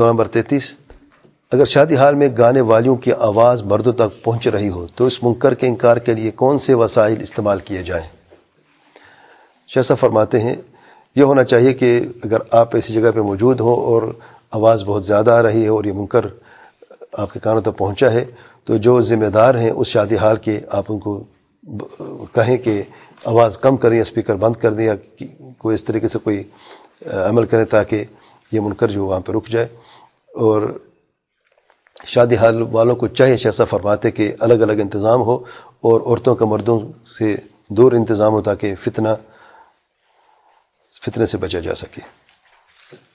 سوال نمبر تینتیس اگر شادی حال میں گانے والیوں کی آواز مردوں تک پہنچ رہی ہو، تو اس منکر کے انکار کے لیے کون سے وسائل استعمال کیے جائیں؟ شاہ صاحب فرماتے ہیں، یہ ہونا چاہیے کہ اگر آپ ایسی جگہ پہ موجود ہوں اور آواز بہت زیادہ آ رہی ہے اور یہ منکر آپ کے کانوں تک پہنچا ہے، تو جو ذمہ دار ہیں اس شادی حال کے آپ ان کو کہیں کہ آواز کم کریں اسپیکر بند کر دیں یا کوئی اس طریقے سے کوئی عمل کریں تاکہ یہ منکر جو وہاں پہ رک جائے۔ اور شادی حال والوں کو چاہیے شیسا فرماتے کہ الگ الگ انتظام ہو اور عورتوں کا مردوں سے دور انتظام ہو تاکہ فتنہ، فتنے سے بچا جا سکے۔